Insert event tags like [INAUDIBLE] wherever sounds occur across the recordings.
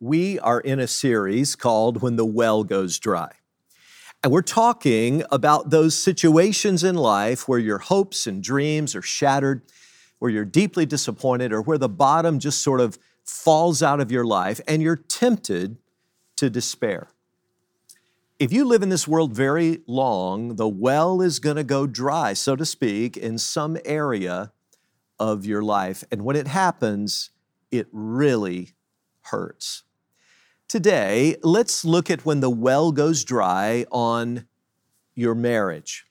we are in a series called When the Well Goes Dry. And we're talking about those situations in life where your hopes and dreams are shattered, where you're deeply disappointed, or where the bottom just sort of falls out of your life and you're tempted to despair. If you live in this world very long, the well is going to go dry, so to speak, in some area of your life. And when it happens, it really hurts. Today, let's look at when the well goes dry on your marriage.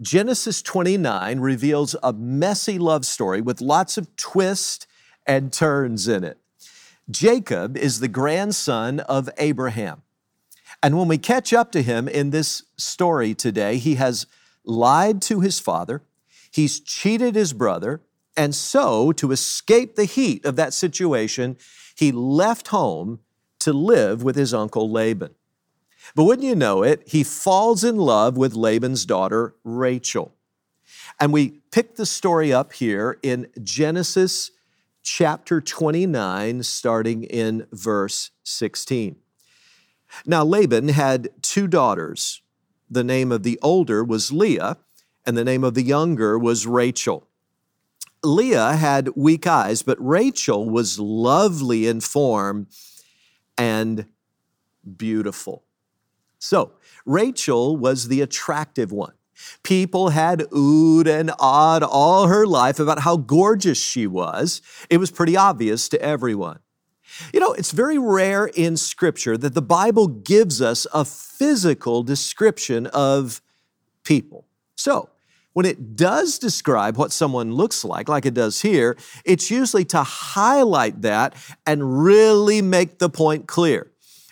Genesis 29 reveals a messy love story with lots of twists and turns in it. Jacob is the grandson of Abraham. And when we catch up to him in this story today, he has lied to his father, he's cheated his brother, and so to escape the heat of that situation, he left home to live with his uncle Laban. But wouldn't you know it, he falls in love with Laban's daughter, Rachel. And we pick the story up here in Genesis chapter 29, starting in verse 16. Now, Laban had two daughters. The name of the older was Leah, and the name of the younger was Rachel. Leah had weak eyes, but Rachel was lovely in form and beautiful. So, Rachel was the attractive one. People had oohed and awed all her life about how gorgeous she was. It was pretty obvious to everyone. You know, it's very rare in Scripture that the Bible gives us a physical description of people. So, when it does describe what someone looks like, like it does here, it's usually to highlight that and really make the point clear.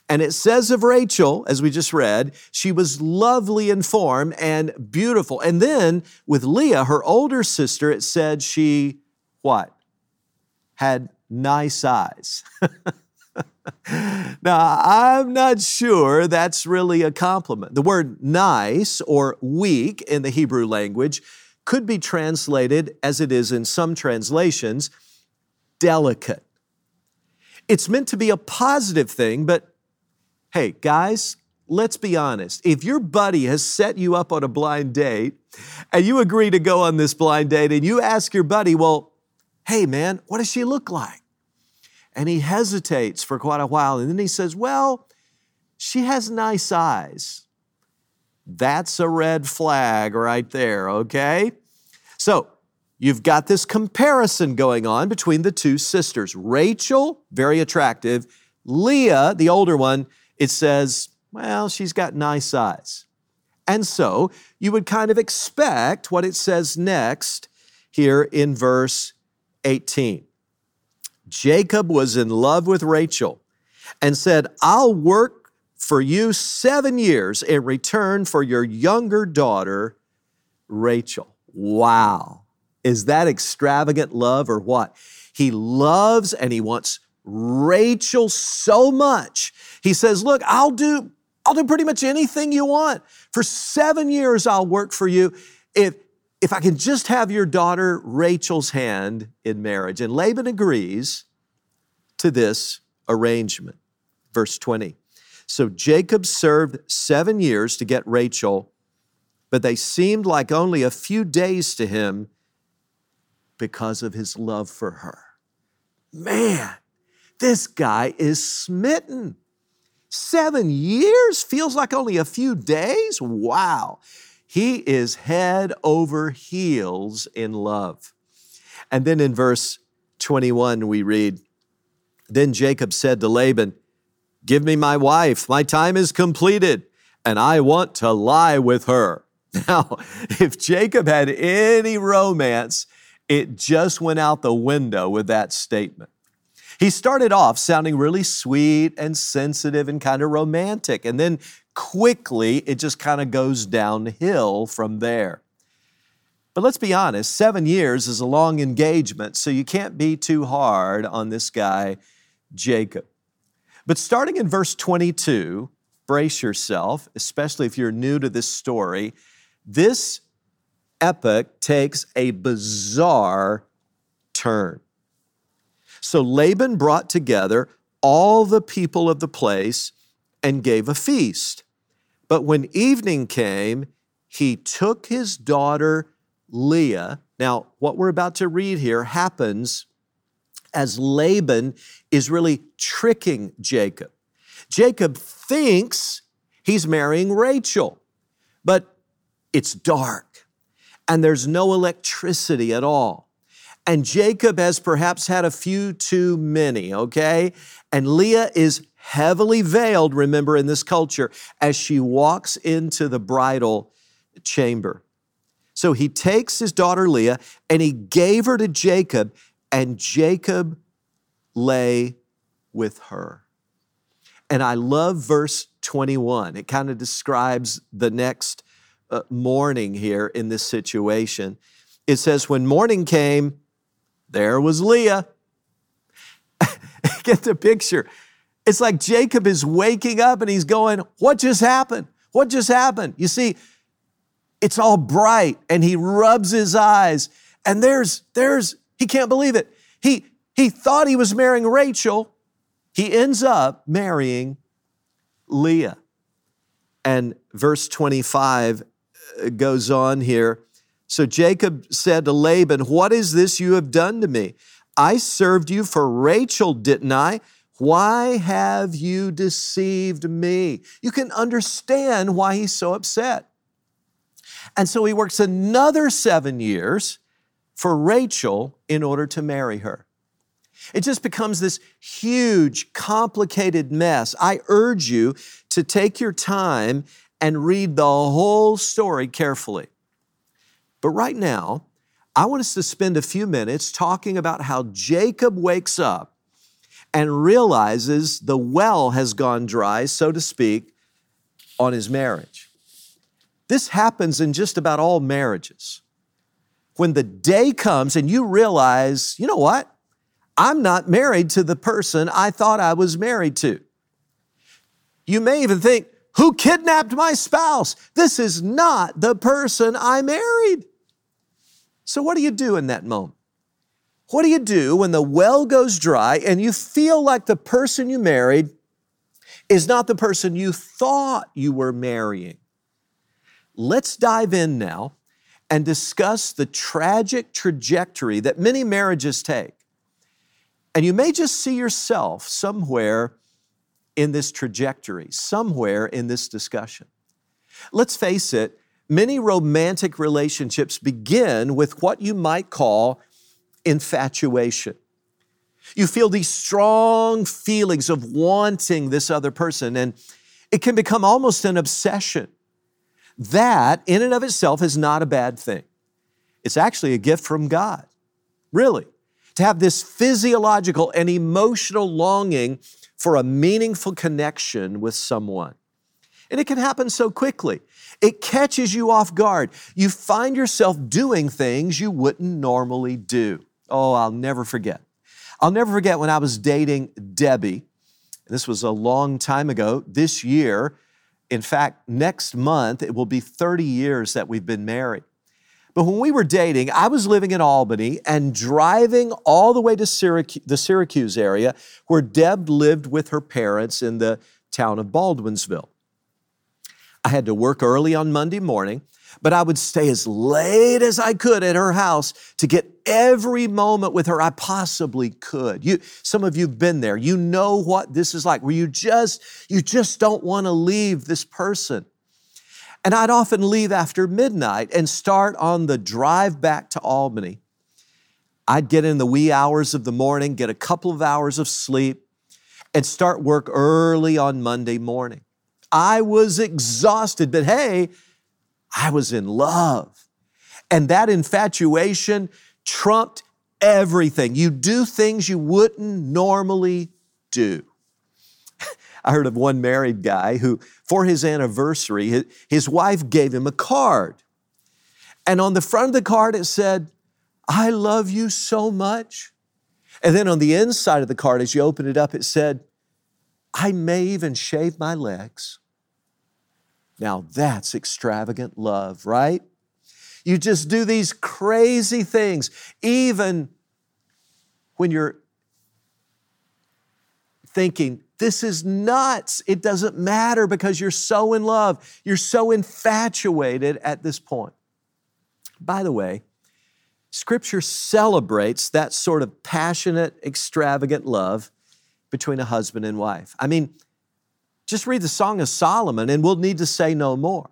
And it says of Rachel, as we just read, she was lovely in form and beautiful. And then with Leah, her older sister, it said she, what? Had nice eyes. [LAUGHS] [LAUGHS] now, I'm not sure that's really a compliment. The word nice or weak in the Hebrew language could be translated, as it is in some translations, delicate. It's meant to be a positive thing, but hey, guys, let's be honest. If your buddy has set you up on a blind date and you agree to go on this blind date and you ask your buddy, well, hey, man, what does she look like? And he hesitates for quite a while. And then he says, Well, she has nice eyes. That's a red flag right there, okay? So you've got this comparison going on between the two sisters. Rachel, very attractive. Leah, the older one, it says, well, she's got nice eyes. And so you would kind of expect what it says next here in verse 18. Jacob was in love with Rachel and said, I'll work for you seven years in return for your younger daughter, Rachel. Wow. Is that extravagant love or what? He loves and he wants Rachel so much. He says, Look, I'll do, I'll do pretty much anything you want. For seven years, I'll work for you. If if I can just have your daughter Rachel's hand in marriage. And Laban agrees to this arrangement. Verse 20. So Jacob served seven years to get Rachel, but they seemed like only a few days to him because of his love for her. Man, this guy is smitten. Seven years feels like only a few days? Wow. He is head over heels in love. And then in verse 21, we read Then Jacob said to Laban, Give me my wife, my time is completed, and I want to lie with her. [LAUGHS] Now, if Jacob had any romance, it just went out the window with that statement. He started off sounding really sweet and sensitive and kind of romantic, and then quickly it just kind of goes downhill from there. But let's be honest, seven years is a long engagement, so you can't be too hard on this guy, Jacob. But starting in verse 22, brace yourself, especially if you're new to this story. This epic takes a bizarre turn. So Laban brought together all the people of the place and gave a feast. But when evening came, he took his daughter Leah. Now, what we're about to read here happens as Laban is really tricking Jacob. Jacob thinks he's marrying Rachel, but it's dark and there's no electricity at all. And Jacob has perhaps had a few too many, okay? And Leah is heavily veiled, remember, in this culture, as she walks into the bridal chamber. So he takes his daughter Leah and he gave her to Jacob, and Jacob lay with her. And I love verse 21. It kind of describes the next uh, morning here in this situation. It says, When morning came, there was Leah. [LAUGHS] Get the picture. It's like Jacob is waking up and he's going, What just happened? What just happened? You see, it's all bright and he rubs his eyes and there's, there's, he can't believe it. He, he thought he was marrying Rachel. He ends up marrying Leah. And verse 25 uh, goes on here. So Jacob said to Laban, What is this you have done to me? I served you for Rachel, didn't I? Why have you deceived me? You can understand why he's so upset. And so he works another seven years for Rachel in order to marry her. It just becomes this huge, complicated mess. I urge you to take your time and read the whole story carefully. But right now, I want us to spend a few minutes talking about how Jacob wakes up and realizes the well has gone dry, so to speak, on his marriage. This happens in just about all marriages. When the day comes and you realize, you know what? I'm not married to the person I thought I was married to. You may even think, who kidnapped my spouse? This is not the person I married. So, what do you do in that moment? What do you do when the well goes dry and you feel like the person you married is not the person you thought you were marrying? Let's dive in now and discuss the tragic trajectory that many marriages take. And you may just see yourself somewhere in this trajectory, somewhere in this discussion. Let's face it, many romantic relationships begin with what you might call infatuation. You feel these strong feelings of wanting this other person, and it can become almost an obsession. That, in and of itself, is not a bad thing. It's actually a gift from God, really, to have this physiological and emotional longing for a meaningful connection with someone. And it can happen so quickly. It catches you off guard. You find yourself doing things you wouldn't normally do. Oh, I'll never forget. I'll never forget when I was dating Debbie. This was a long time ago. This year, in fact, next month, it will be 30 years that we've been married. But when we were dating, I was living in Albany and driving all the way to the Syracuse area where Deb lived with her parents in the town of Baldwinsville. I had to work early on Monday morning, but I would stay as late as I could at her house to get every moment with her I possibly could. You, some of you've been there. You know what this is like, where you just, you just don't want to leave this person. And I'd often leave after midnight and start on the drive back to Albany. I'd get in the wee hours of the morning, get a couple of hours of sleep, and start work early on Monday morning. I was exhausted, but hey, I was in love. And that infatuation trumped everything. You do things you wouldn't normally do. [LAUGHS] I heard of one married guy who, for his anniversary, his wife gave him a card. And on the front of the card, it said, I love you so much. And then on the inside of the card, as you open it up, it said, I may even shave my legs. Now that's extravagant love, right? You just do these crazy things, even when you're thinking, this is nuts. It doesn't matter because you're so in love. You're so infatuated at this point. By the way, Scripture celebrates that sort of passionate, extravagant love between a husband and wife. I mean, just read the Song of Solomon and we'll need to say no more.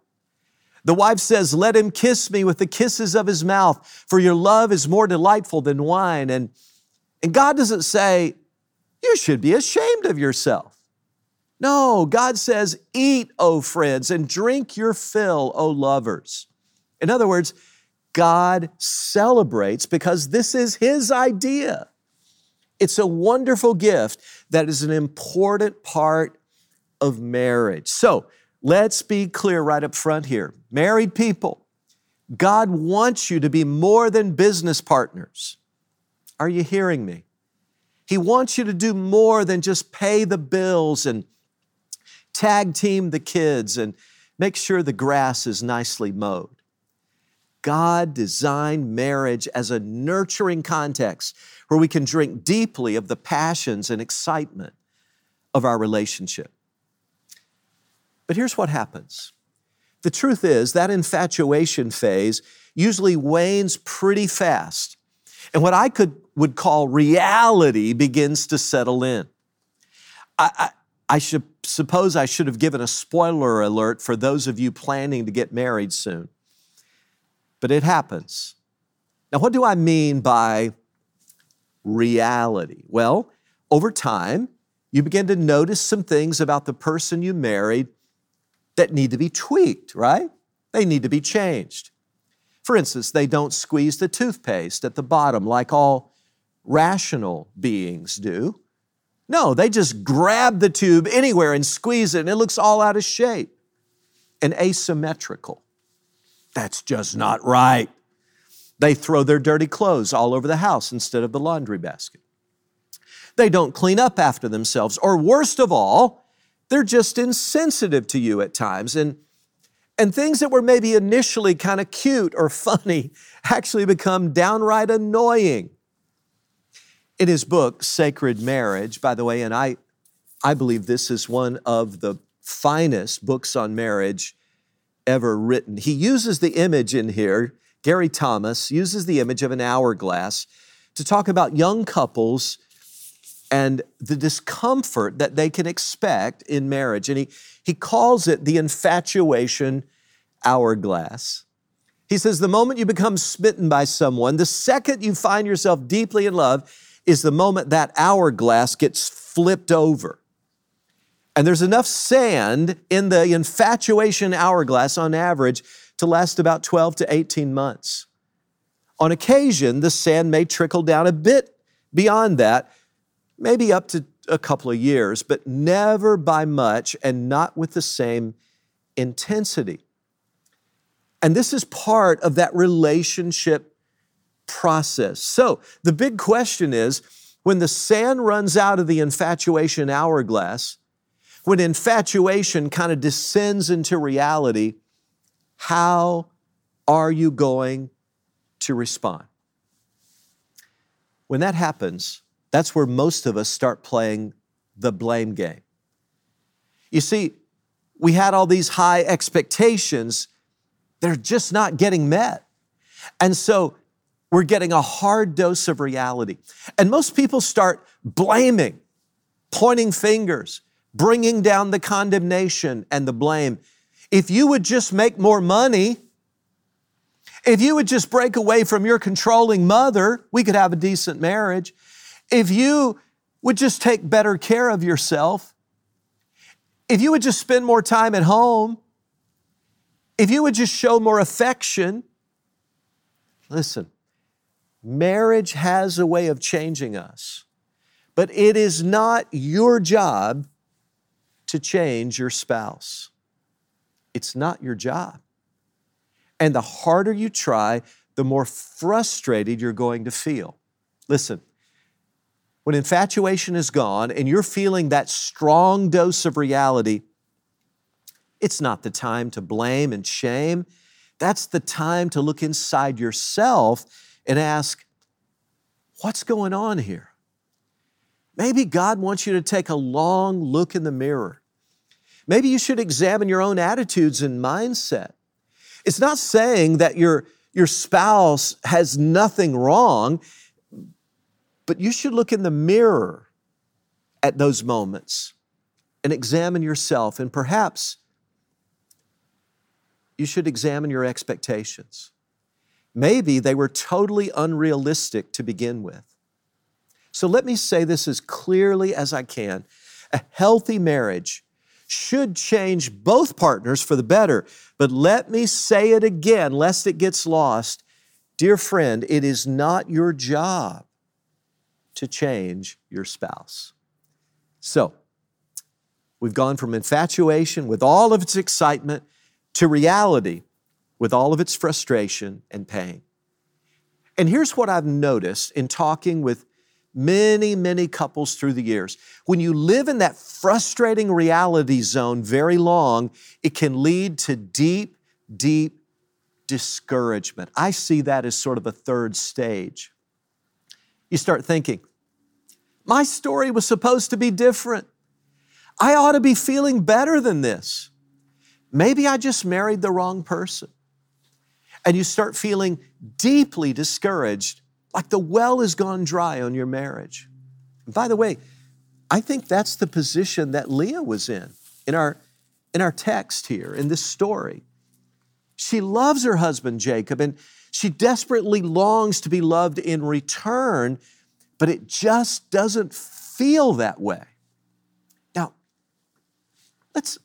The wife says, Let him kiss me with the kisses of his mouth, for your love is more delightful than wine. And, and God doesn't say, You should be ashamed of yourself. No, God says, Eat, O friends, and drink your fill, O lovers. In other words, God celebrates because this is His idea. It's a wonderful gift that is an important part of marriage. So let's be clear right up front here. Married people, God wants you to be more than business partners. Are you hearing me? He wants you to do more than just pay the bills and tag team the kids and make sure the grass is nicely mowed. God designed marriage as a nurturing context where we can drink deeply of the passions and excitement of our relationship. But here's what happens the truth is that infatuation phase usually wanes pretty fast. And what I could, would call reality begins to settle in. I, I, I should suppose I should have given a spoiler alert for those of you planning to get married soon but it happens. Now, what do I mean by reality? Well, over time, you begin to notice some things about the person you married that need to be tweaked, right? They need to be changed. For instance, they don't squeeze the toothpaste at the bottom like all rational beings do. No, they just grab the tube anywhere and squeeze it, and it looks all out of shape and asymmetrical. That's just not right. They throw their dirty clothes all over the house instead of the laundry basket. They don't clean up after themselves, or worst of all, they're just insensitive to you at times. And, and things that were maybe initially kind of cute or [LAUGHS] funny actually become downright annoying. In his book, Sacred Marriage, by the way, and I, I believe this is one of the finest books on marriage ever written. He uses the image in here, Gary Thomas uses the image of an hourglass to talk about young couples and the discomfort that they can expect in marriage. And he, he calls it the infatuation hourglass. He says, the moment you become smitten by someone, the second you find yourself deeply in love, is the moment that hourglass gets flipped over. And there's enough sand in the infatuation hourglass on average to last about 12 to 18 months. On occasion, the sand may trickle down a bit beyond that, maybe up to a couple of years, but never by much and not with the same intensity. And this is part of that relationship process. So the big question is when the sand runs out of the infatuation hourglass, when infatuation kind of descends into reality, how are you going to respond? When that happens, that's where most of us start playing the blame game. You see, we had all these high expectations, they're just not getting met. And so we're getting a hard dose of reality. And most people start blaming, pointing fingers, bringing down the condemnation and the blame. If you would just make more money, if you would just break away from your controlling mother, we could have a decent marriage. If you would just take better care of yourself, if you would just spend more time at home, if you would just show more affection, listen, marriage has a way of changing us, but it is not your job to change your spouse. It's not your job. And the harder you try, the more frustrated you're going to feel. Listen, when infatuation is gone and you're feeling that strong dose of reality, it's not the time to blame and shame. That's the time to look inside yourself and ask, what's going on here? Maybe God wants you to take a long look in the mirror. Maybe you should examine your own attitudes and mindset. It's not saying that your, your spouse has nothing wrong, but you should look in the mirror at those moments and examine yourself. And perhaps you should examine your expectations. Maybe they were totally unrealistic to begin with. So let me say this as clearly as I can. A healthy marriage should change both partners for the better. But let me say it again, lest it gets lost. Dear friend, it is not your job to change your spouse. So, we've gone from infatuation with all of its excitement to reality with all of its frustration and pain. And here's what I've noticed in talking with many, many couples through the years. When you live in that frustrating reality zone very long, it can lead to deep, deep discouragement. I see that as sort of a third stage. You start thinking, my story was supposed to be different. I ought to be feeling better than this. Maybe I just married the wrong person. And you start feeling deeply discouraged like the well has gone dry on your marriage. And by the way, I think that's the position that Leah was in in our, in our text here, in this story. She loves her husband Jacob and she desperately longs to be loved in return, but it just doesn't feel that way. Now, let's,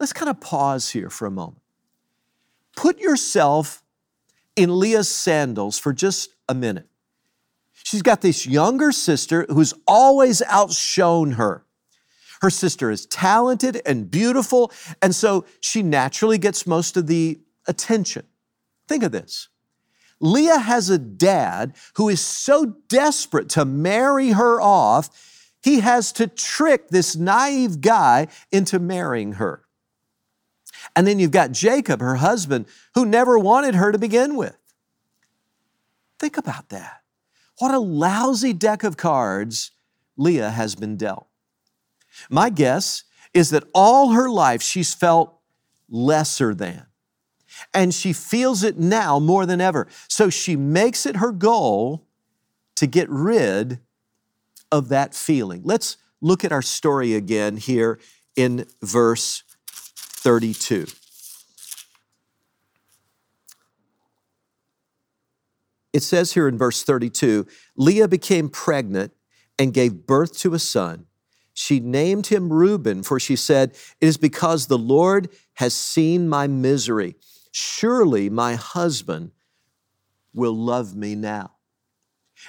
let's kind of pause here for a moment. Put yourself in Leah's sandals for just a minute. She's got this younger sister who's always outshone her. Her sister is talented and beautiful, and so she naturally gets most of the attention. Think of this. Leah has a dad who is so desperate to marry her off, he has to trick this naive guy into marrying her. And then you've got Jacob, her husband, who never wanted her to begin with. Think about that. What a lousy deck of cards Leah has been dealt. My guess is that all her life she's felt lesser than. And she feels it now more than ever. So she makes it her goal to get rid of that feeling. Let's look at our story again here in verse 32. It says here in verse 32 Leah became pregnant and gave birth to a son. She named him Reuben, for she said, It is because the Lord has seen my misery. Surely my husband will love me now.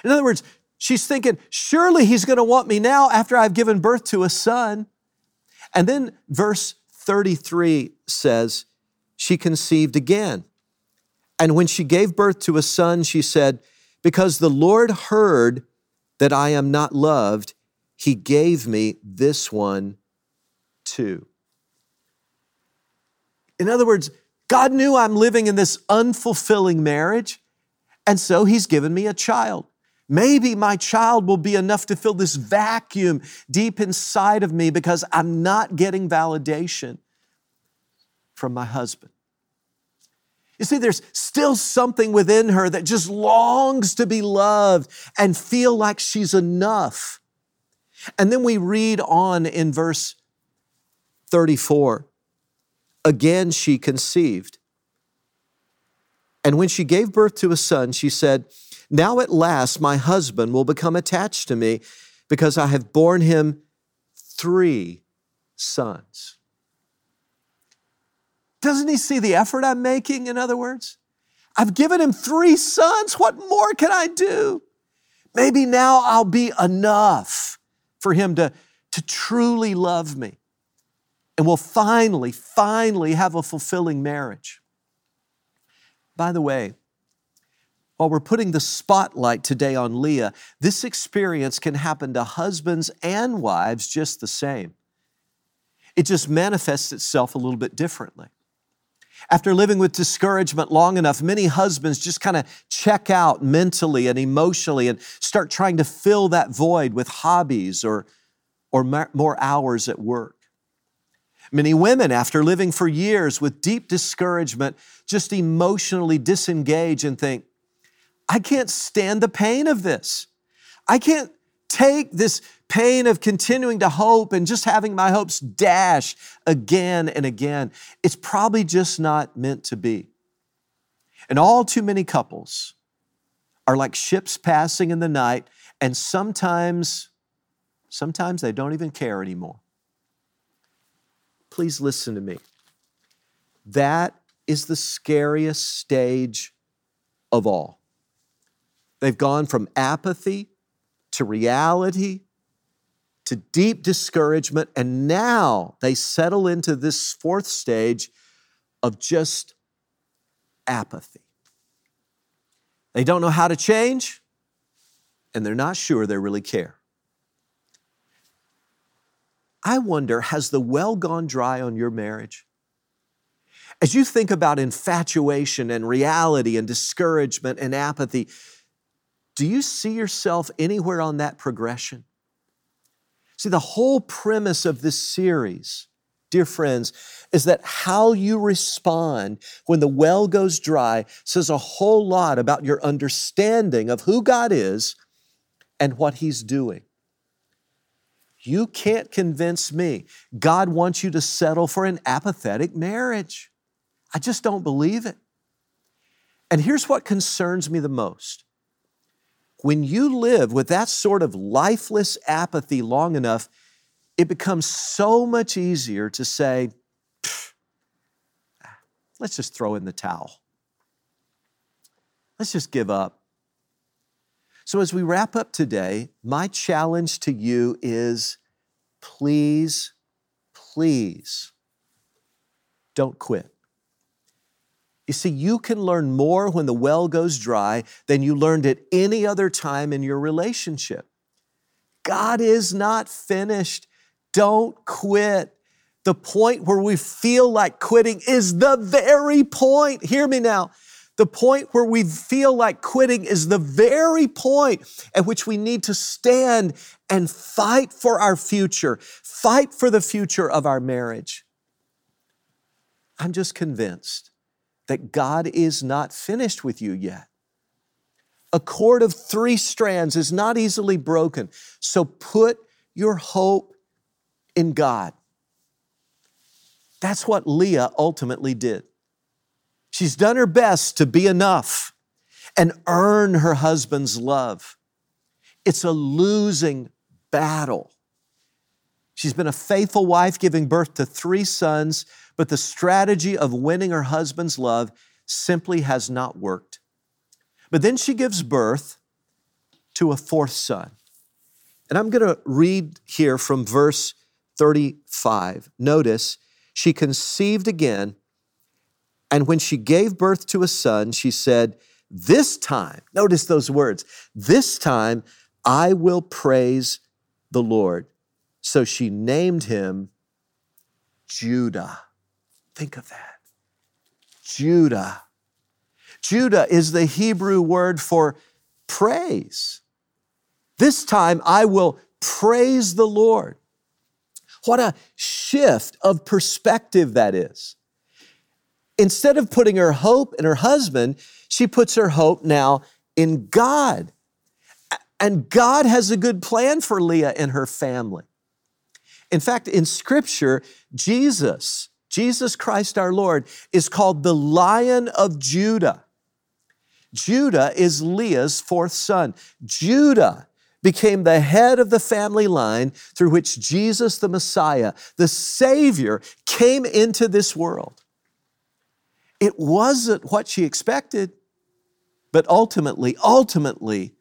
In other words, she's thinking, Surely he's going to want me now after I've given birth to a son. And then verse 33 says, She conceived again and when she gave birth to a son, she said, Because the Lord heard that I am not loved, he gave me this one too. In other words, God knew I'm living in this unfulfilling marriage, and so he's given me a child. Maybe my child will be enough to fill this vacuum deep inside of me because I'm not getting validation from my husband. You see, there's still something within her that just longs to be loved and feel like she's enough. And then we read on in verse 34 again she conceived. And when she gave birth to a son, she said, Now at last my husband will become attached to me because I have borne him three sons. Doesn't he see the effort I'm making, in other words? I've given him three sons. What more can I do? Maybe now I'll be enough for him to, to truly love me. And we'll finally, finally have a fulfilling marriage. By the way, while we're putting the spotlight today on Leah, this experience can happen to husbands and wives just the same. It just manifests itself a little bit differently. After living with discouragement long enough, many husbands just kind of check out mentally and emotionally and start trying to fill that void with hobbies or, or more hours at work. Many women, after living for years with deep discouragement, just emotionally disengage and think, I can't stand the pain of this. I can't take this pain of continuing to hope and just having my hopes dash again and again. It's probably just not meant to be. And all too many couples are like ships passing in the night, and sometimes, sometimes they don't even care anymore. Please listen to me. That is the scariest stage of all. They've gone from apathy to reality to deep discouragement, and now they settle into this fourth stage of just apathy. They don't know how to change, and they're not sure they really care. I wonder has the well gone dry on your marriage? As you think about infatuation and reality and discouragement and apathy, do you see yourself anywhere on that progression? See, the whole premise of this series, dear friends, is that how you respond when the well goes dry says a whole lot about your understanding of who God is and what He's doing. You can't convince me God wants you to settle for an apathetic marriage. I just don't believe it. And here's what concerns me the most. When you live with that sort of lifeless apathy long enough, it becomes so much easier to say, let's just throw in the towel. Let's just give up. So, as we wrap up today, my challenge to you is please, please don't quit. You see, you can learn more when the well goes dry than you learned at any other time in your relationship. God is not finished. Don't quit. The point where we feel like quitting is the very point. Hear me now. The point where we feel like quitting is the very point at which we need to stand and fight for our future, fight for the future of our marriage. I'm just convinced that God is not finished with you yet. A cord of three strands is not easily broken, so put your hope in God. That's what Leah ultimately did. She's done her best to be enough and earn her husband's love. It's a losing battle. She's been a faithful wife, giving birth to three sons, but the strategy of winning her husband's love simply has not worked. But then she gives birth to a fourth son. And I'm going to read here from verse 35. Notice, she conceived again and when she gave birth to a son, she said, This time, notice those words, this time I will praise the Lord. So she named him Judah. Think of that. Judah. Judah is the Hebrew word for praise. This time I will praise the Lord. What a shift of perspective that is instead of putting her hope in her husband, she puts her hope now in God. And God has a good plan for Leah and her family. In fact, in Scripture, Jesus, Jesus Christ our Lord, is called the Lion of Judah. Judah is Leah's fourth son. Judah became the head of the family line through which Jesus, the Messiah, the Savior, came into this world. It wasn't what she expected, but ultimately, ultimately,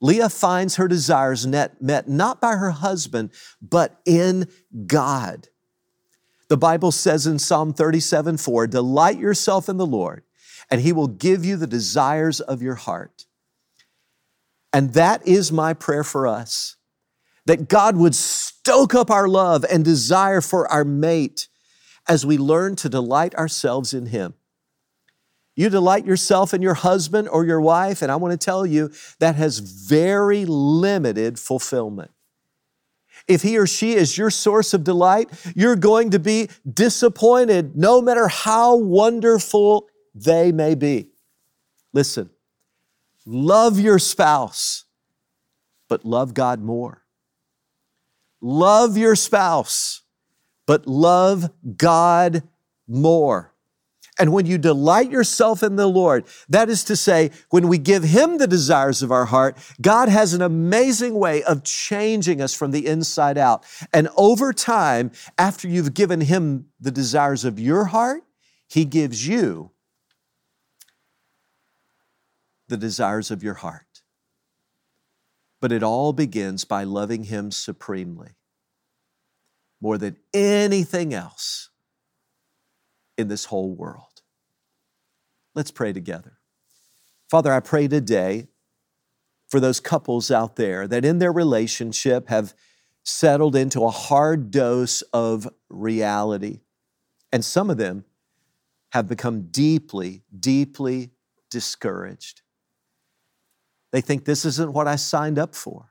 Leah finds her desires met, not by her husband, but in God. The Bible says in Psalm 37 4, Delight yourself in the Lord, and he will give you the desires of your heart. And that is my prayer for us that God would stoke up our love and desire for our mate as we learn to delight ourselves in Him. You delight yourself in your husband or your wife, and I want to tell you that has very limited fulfillment. If he or she is your source of delight, you're going to be disappointed no matter how wonderful they may be. Listen, love your spouse, but love God more. Love your spouse, but love God more. And when you delight yourself in the Lord, that is to say, when we give Him the desires of our heart, God has an amazing way of changing us from the inside out. And over time, after you've given Him the desires of your heart, He gives you the desires of your heart. But it all begins by loving Him supremely, more than anything else in this whole world. Let's pray together. Father, I pray today for those couples out there that in their relationship have settled into a hard dose of reality. And some of them have become deeply, deeply discouraged. They think this isn't what I signed up for.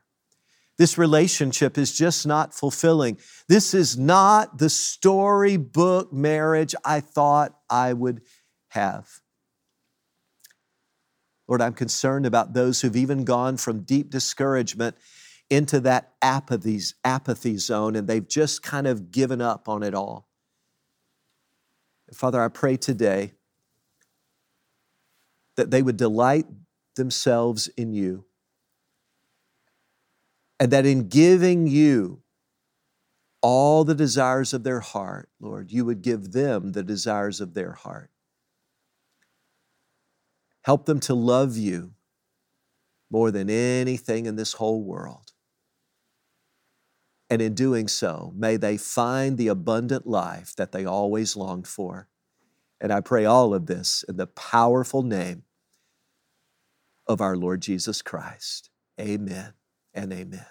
This relationship is just not fulfilling. This is not the storybook marriage I thought I would have. Lord, I'm concerned about those who've even gone from deep discouragement into that apathy, apathy zone and they've just kind of given up on it all. Father, I pray today that they would delight themselves in you and that in giving you all the desires of their heart, Lord, you would give them the desires of their heart. Help them to love you more than anything in this whole world. And in doing so, may they find the abundant life that they always longed for. And I pray all of this in the powerful name of our Lord Jesus Christ. Amen and amen.